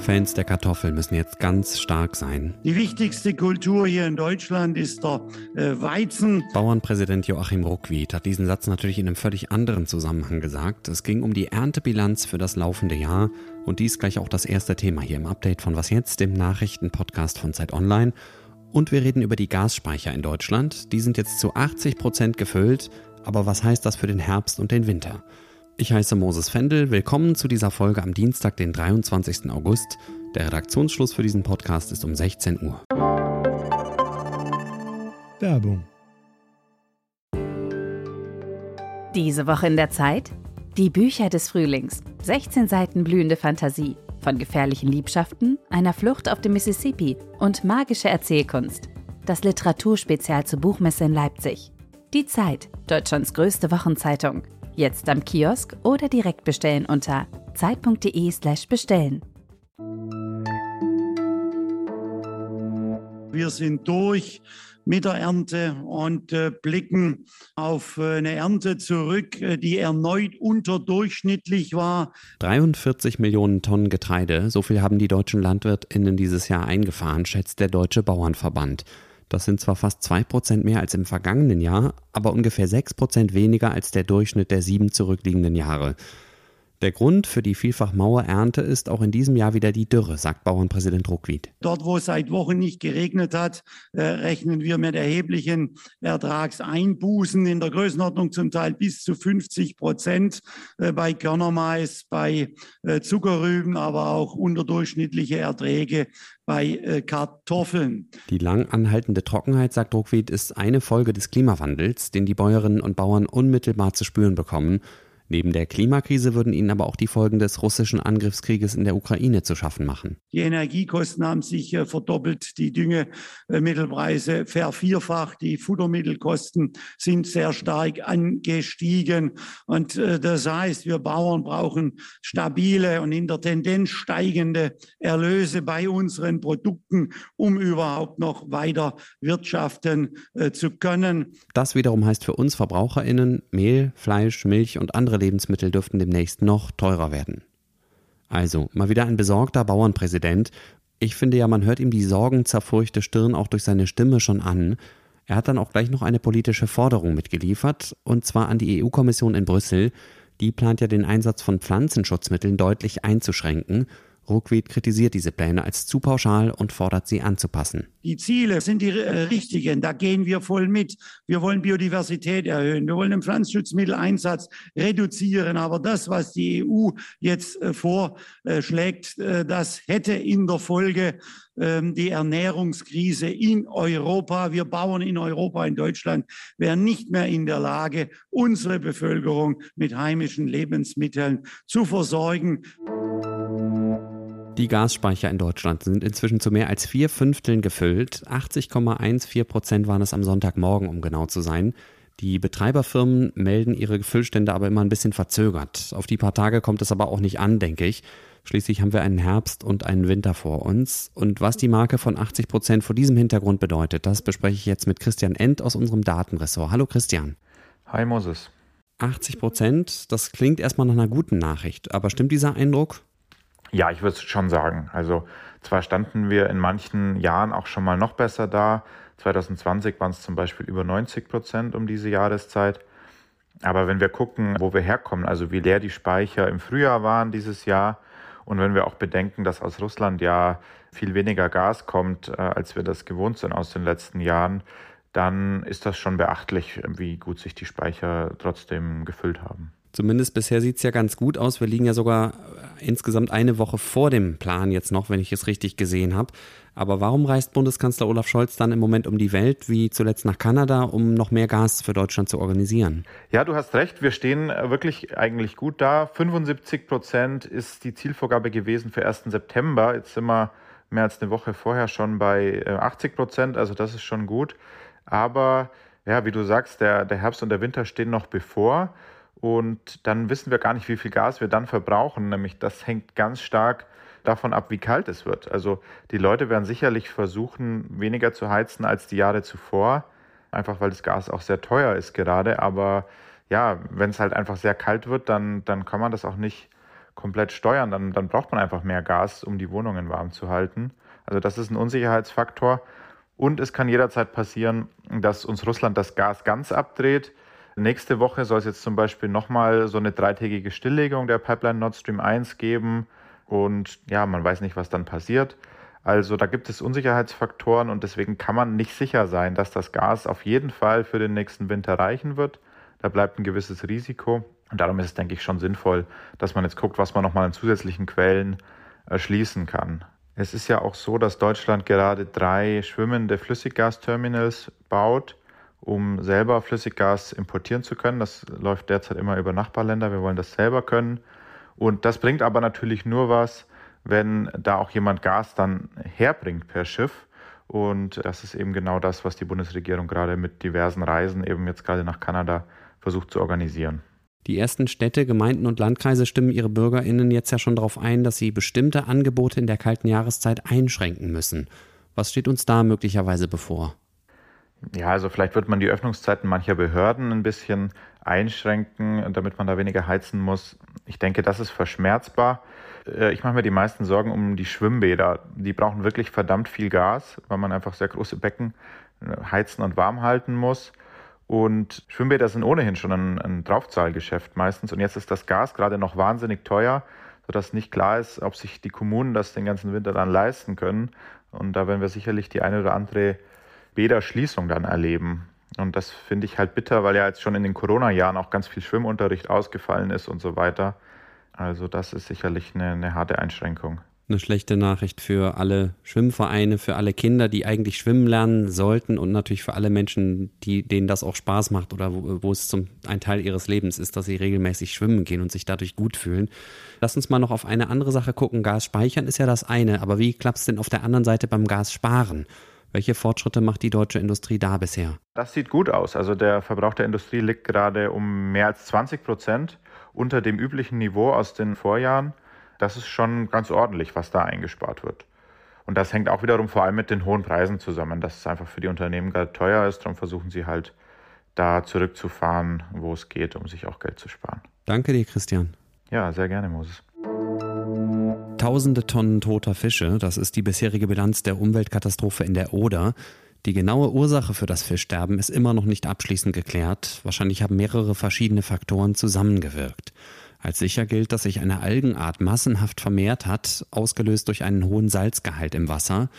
Fans der Kartoffel müssen jetzt ganz stark sein. Die wichtigste Kultur hier in Deutschland ist der äh, Weizen. Bauernpräsident Joachim Ruckwied hat diesen Satz natürlich in einem völlig anderen Zusammenhang gesagt. Es ging um die Erntebilanz für das laufende Jahr und dies gleich auch das erste Thema hier im Update von Was jetzt, dem Nachrichtenpodcast von Zeit Online. Und wir reden über die Gasspeicher in Deutschland. Die sind jetzt zu 80 Prozent gefüllt. Aber was heißt das für den Herbst und den Winter? Ich heiße Moses Fendel. Willkommen zu dieser Folge am Dienstag, den 23. August. Der Redaktionsschluss für diesen Podcast ist um 16 Uhr. Werbung. Diese Woche in der Zeit? Die Bücher des Frühlings. 16 Seiten blühende Fantasie. Von gefährlichen Liebschaften, einer Flucht auf dem Mississippi und magische Erzählkunst. Das Literaturspezial zur Buchmesse in Leipzig. Die Zeit, Deutschlands größte Wochenzeitung. Jetzt am Kiosk oder direkt bestellen unter zeit.de/slash bestellen. Wir sind durch mit der Ernte und äh, blicken auf äh, eine Ernte zurück, äh, die erneut unterdurchschnittlich war. 43 Millionen Tonnen Getreide, so viel haben die deutschen Landwirtinnen dieses Jahr eingefahren, schätzt der Deutsche Bauernverband. Das sind zwar fast 2% mehr als im vergangenen Jahr, aber ungefähr 6% weniger als der Durchschnitt der sieben zurückliegenden Jahre. Der Grund für die vielfach Mauerernte ist auch in diesem Jahr wieder die Dürre, sagt Bauernpräsident Ruckwied. Dort, wo es seit Wochen nicht geregnet hat, äh, rechnen wir mit erheblichen Ertragseinbußen in der Größenordnung zum Teil bis zu 50 Prozent äh, bei Körnermais, bei äh, Zuckerrüben, aber auch unterdurchschnittliche Erträge bei Kartoffeln. Die lang anhaltende Trockenheit, sagt Ruckwied, ist eine Folge des Klimawandels, den die Bäuerinnen und Bauern unmittelbar zu spüren bekommen Neben der Klimakrise würden ihnen aber auch die Folgen des russischen Angriffskrieges in der Ukraine zu schaffen machen. Die Energiekosten haben sich äh, verdoppelt, die Düngemittelpreise vervierfacht, die Futtermittelkosten sind sehr stark angestiegen. Und äh, das heißt, wir Bauern brauchen stabile und in der Tendenz steigende Erlöse bei unseren Produkten, um überhaupt noch weiter wirtschaften äh, zu können. Das wiederum heißt für uns Verbraucherinnen, Mehl, Fleisch, Milch und andere andere Lebensmittel dürften demnächst noch teurer werden. Also, mal wieder ein besorgter Bauernpräsident. Ich finde ja, man hört ihm die sorgenzerfurchte Stirn auch durch seine Stimme schon an. Er hat dann auch gleich noch eine politische Forderung mitgeliefert, und zwar an die EU-Kommission in Brüssel. Die plant ja den Einsatz von Pflanzenschutzmitteln deutlich einzuschränken Ruckwied kritisiert diese Pläne als zu pauschal und fordert sie anzupassen. Die Ziele sind die äh, richtigen, da gehen wir voll mit. Wir wollen Biodiversität erhöhen, wir wollen den Pflanzenschutzmitteleinsatz reduzieren, aber das, was die EU jetzt äh, vorschlägt, äh, das hätte in der Folge ähm, die Ernährungskrise in Europa. Wir Bauern in Europa, in Deutschland, wären nicht mehr in der Lage, unsere Bevölkerung mit heimischen Lebensmitteln zu versorgen. Die Gasspeicher in Deutschland sind inzwischen zu mehr als vier Fünfteln gefüllt. 80,14 Prozent waren es am Sonntagmorgen, um genau zu sein. Die Betreiberfirmen melden ihre Füllstände aber immer ein bisschen verzögert. Auf die paar Tage kommt es aber auch nicht an, denke ich. Schließlich haben wir einen Herbst und einen Winter vor uns. Und was die Marke von 80 Prozent vor diesem Hintergrund bedeutet, das bespreche ich jetzt mit Christian End aus unserem Datenressort. Hallo Christian. Hi Moses. 80 Prozent, das klingt erstmal nach einer guten Nachricht. Aber stimmt dieser Eindruck? Ja, ich würde schon sagen. Also zwar standen wir in manchen Jahren auch schon mal noch besser da. 2020 waren es zum Beispiel über 90 Prozent um diese Jahreszeit. Aber wenn wir gucken, wo wir herkommen, also wie leer die Speicher im Frühjahr waren dieses Jahr, und wenn wir auch bedenken, dass aus Russland ja viel weniger Gas kommt, äh, als wir das gewohnt sind aus den letzten Jahren, dann ist das schon beachtlich, wie gut sich die Speicher trotzdem gefüllt haben. Zumindest bisher sieht es ja ganz gut aus. Wir liegen ja sogar insgesamt eine Woche vor dem Plan jetzt noch, wenn ich es richtig gesehen habe. Aber warum reist Bundeskanzler Olaf Scholz dann im Moment um die Welt, wie zuletzt nach Kanada, um noch mehr Gas für Deutschland zu organisieren? Ja, du hast recht. Wir stehen äh, wirklich eigentlich gut da. 75 Prozent ist die Zielvorgabe gewesen für 1. September. Jetzt sind wir mehr als eine Woche vorher schon bei 80 äh, Prozent. Also das ist schon gut. Aber ja, wie du sagst, der, der Herbst und der Winter stehen noch bevor. Und dann wissen wir gar nicht, wie viel Gas wir dann verbrauchen. Nämlich das hängt ganz stark davon ab, wie kalt es wird. Also die Leute werden sicherlich versuchen, weniger zu heizen als die Jahre zuvor, einfach weil das Gas auch sehr teuer ist gerade. Aber ja, wenn es halt einfach sehr kalt wird, dann, dann kann man das auch nicht komplett steuern. Dann, dann braucht man einfach mehr Gas, um die Wohnungen warm zu halten. Also das ist ein Unsicherheitsfaktor. Und es kann jederzeit passieren, dass uns Russland das Gas ganz abdreht. Nächste Woche soll es jetzt zum Beispiel nochmal so eine dreitägige Stilllegung der Pipeline Nord Stream 1 geben. Und ja, man weiß nicht, was dann passiert. Also da gibt es Unsicherheitsfaktoren und deswegen kann man nicht sicher sein, dass das Gas auf jeden Fall für den nächsten Winter reichen wird. Da bleibt ein gewisses Risiko. Und darum ist es, denke ich, schon sinnvoll, dass man jetzt guckt, was man nochmal an zusätzlichen Quellen erschließen kann. Es ist ja auch so, dass Deutschland gerade drei schwimmende Flüssiggasterminals baut, um selber Flüssiggas importieren zu können. Das läuft derzeit immer über Nachbarländer. Wir wollen das selber können. Und das bringt aber natürlich nur was, wenn da auch jemand Gas dann herbringt per Schiff. Und das ist eben genau das, was die Bundesregierung gerade mit diversen Reisen eben jetzt gerade nach Kanada versucht zu organisieren. Die ersten Städte, Gemeinden und Landkreise stimmen ihre BürgerInnen jetzt ja schon darauf ein, dass sie bestimmte Angebote in der kalten Jahreszeit einschränken müssen. Was steht uns da möglicherweise bevor? Ja, also vielleicht wird man die Öffnungszeiten mancher Behörden ein bisschen einschränken, damit man da weniger heizen muss. Ich denke, das ist verschmerzbar. Äh, ich mache mir die meisten Sorgen um die Schwimmbäder. Die brauchen wirklich verdammt viel Gas, weil man einfach sehr große Becken äh, heizen und warm halten muss. Und Schwimmbäder sind ohnehin schon ein, ein Draufzahlgeschäft meistens. Und jetzt ist das Gas gerade noch wahnsinnig teuer, sodass nicht klar ist, ob sich die Kommunen das den ganzen Winter dann leisten können. Und da werden wir sicherlich die eine oder andere Bäderschließung dann erleben. Und das finde ich halt bitter, weil ja jetzt schon in den Corona-Jahren auch ganz viel Schwimmunterricht ausgefallen ist und so weiter. Also das ist sicherlich eine, eine harte Einschränkung eine schlechte Nachricht für alle Schwimmvereine, für alle Kinder, die eigentlich schwimmen lernen sollten und natürlich für alle Menschen, die, denen das auch Spaß macht oder wo, wo es zum, ein Teil ihres Lebens ist, dass sie regelmäßig schwimmen gehen und sich dadurch gut fühlen. Lass uns mal noch auf eine andere Sache gucken. Gas speichern ist ja das eine, aber wie klappt es denn auf der anderen Seite beim Gas sparen? Welche Fortschritte macht die deutsche Industrie da bisher? Das sieht gut aus. Also der Verbrauch der Industrie liegt gerade um mehr als 20 Prozent unter dem üblichen Niveau aus den Vorjahren das ist schon ganz ordentlich, was da eingespart wird. Und das hängt auch wiederum vor allem mit den hohen Preisen zusammen, dass es einfach für die Unternehmen gerade teuer ist. Darum versuchen sie halt da zurückzufahren, wo es geht, um sich auch Geld zu sparen. Danke dir, Christian. Ja, sehr gerne, Moses. Tausende Tonnen toter Fische, das ist die bisherige Bilanz der Umweltkatastrophe in der Oder. Die genaue Ursache für das Fischsterben ist immer noch nicht abschließend geklärt. Wahrscheinlich haben mehrere verschiedene Faktoren zusammengewirkt. Als sicher gilt, dass sich eine Algenart massenhaft vermehrt hat, ausgelöst durch einen hohen Salzgehalt im Wasser.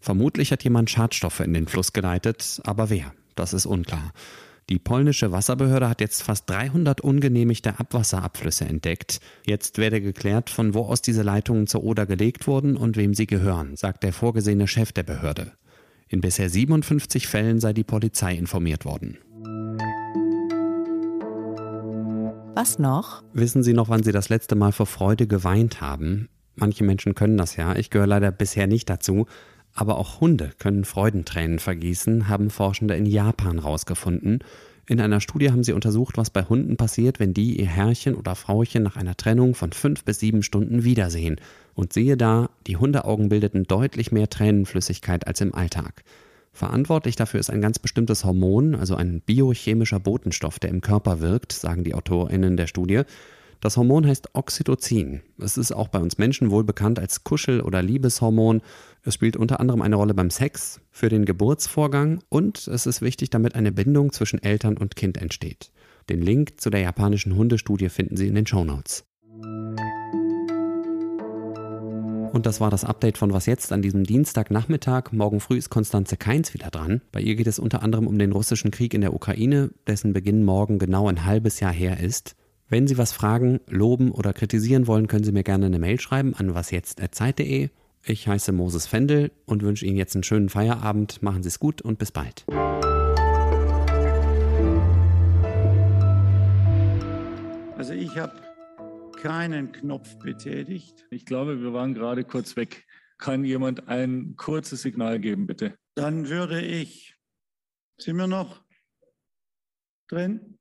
Vermutlich hat jemand Schadstoffe in den Fluss geleitet, aber wer? Das ist unklar. Die polnische Wasserbehörde hat jetzt fast 300 ungenehmigte Abwasserabflüsse entdeckt. Jetzt werde geklärt, von wo aus diese Leitungen zur Oder gelegt wurden und wem sie gehören, sagt der vorgesehene Chef der Behörde. In bisher 57 Fällen sei die Polizei informiert worden. Was noch? Wissen Sie noch, wann Sie das letzte Mal vor Freude geweint haben? Manche Menschen können das ja, ich gehöre leider bisher nicht dazu. Aber auch Hunde können Freudentränen vergießen, haben Forschende in Japan rausgefunden. In einer Studie haben sie untersucht, was bei Hunden passiert, wenn die ihr Herrchen oder Frauchen nach einer Trennung von fünf bis sieben Stunden wiedersehen. Und siehe da, die Hundeaugen bildeten deutlich mehr Tränenflüssigkeit als im Alltag. Verantwortlich dafür ist ein ganz bestimmtes Hormon, also ein biochemischer Botenstoff, der im Körper wirkt, sagen die AutorInnen der Studie. Das Hormon heißt Oxytocin. Es ist auch bei uns Menschen wohl bekannt als Kuschel- oder Liebeshormon. Es spielt unter anderem eine Rolle beim Sex, für den Geburtsvorgang und es ist wichtig, damit eine Bindung zwischen Eltern und Kind entsteht. Den Link zu der japanischen Hundestudie finden Sie in den Show Notes. Und das war das Update von Was jetzt an diesem Dienstagnachmittag. Morgen früh ist Konstanze Keins wieder dran. Bei ihr geht es unter anderem um den russischen Krieg in der Ukraine, dessen Beginn morgen genau ein halbes Jahr her ist. Wenn Sie was fragen, loben oder kritisieren wollen, können Sie mir gerne eine Mail schreiben an wasjetzt.zeit.de. Ich heiße Moses Fendel und wünsche Ihnen jetzt einen schönen Feierabend. Machen Sie es gut und bis bald. Also ich habe keinen Knopf betätigt. Ich glaube, wir waren gerade kurz weg. Kann jemand ein kurzes Signal geben, bitte? Dann würde ich, sind wir noch drin?